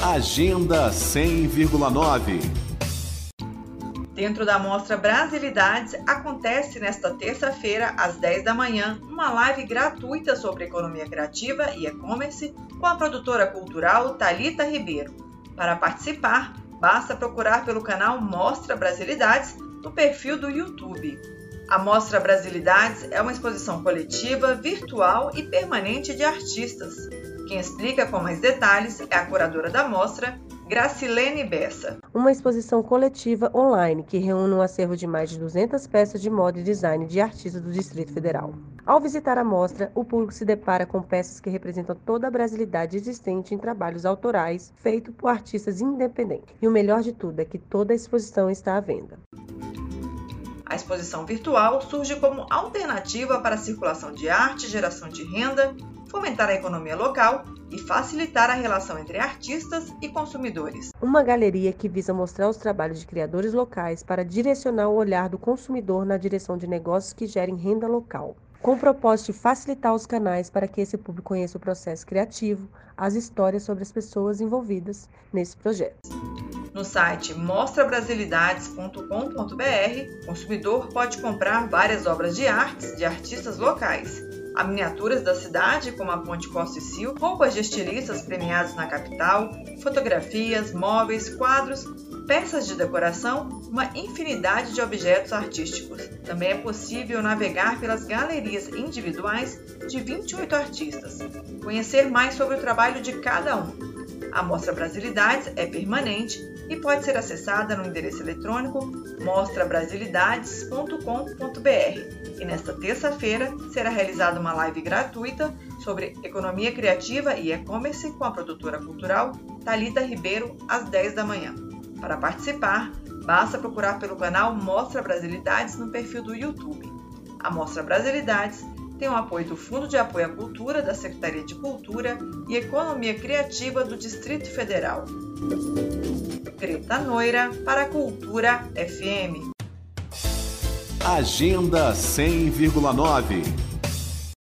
Agenda 100,9 Dentro da Mostra Brasilidades, acontece nesta terça-feira, às 10 da manhã, uma live gratuita sobre economia criativa e e-commerce com a produtora cultural Talita Ribeiro. Para participar, basta procurar pelo canal Mostra Brasilidades no perfil do YouTube. A Mostra Brasilidades é uma exposição coletiva, virtual e permanente de artistas. Quem explica com mais detalhes é a curadora da mostra, Gracilene Bessa. Uma exposição coletiva online que reúne um acervo de mais de 200 peças de moda e design de artistas do Distrito Federal. Ao visitar a mostra, o público se depara com peças que representam toda a brasilidade existente em trabalhos autorais feitos por artistas independentes. E o melhor de tudo é que toda a exposição está à venda. A exposição virtual surge como alternativa para a circulação de arte, geração de renda, fomentar a economia local e facilitar a relação entre artistas e consumidores. Uma galeria que visa mostrar os trabalhos de criadores locais para direcionar o olhar do consumidor na direção de negócios que gerem renda local com o propósito de facilitar os canais para que esse público conheça o processo criativo, as histórias sobre as pessoas envolvidas nesse projeto. No site mostrabrasilidades.com.br, o consumidor pode comprar várias obras de artes de artistas locais. Há miniaturas da cidade, como a Ponte Costa e Sil, roupas de estilistas premiados na capital, fotografias, móveis, quadros, peças de decoração, uma infinidade de objetos artísticos. Também é possível navegar pelas galerias individuais de 28 artistas, conhecer mais sobre o trabalho de cada um. A Mostra Brasilidades é permanente e pode ser acessada no endereço eletrônico mostrabrasilidades.com.br. E nesta terça-feira será realizada uma live gratuita sobre economia criativa e e-commerce com a produtora cultural Talita Ribeiro às 10 da manhã. Para participar, basta procurar pelo canal Mostra Brasilidades no perfil do YouTube. A Mostra Brasilidades tem o apoio do Fundo de Apoio à Cultura da Secretaria de Cultura e Economia Criativa do Distrito Federal. Greta Noira para a Cultura FM. Agenda 100,9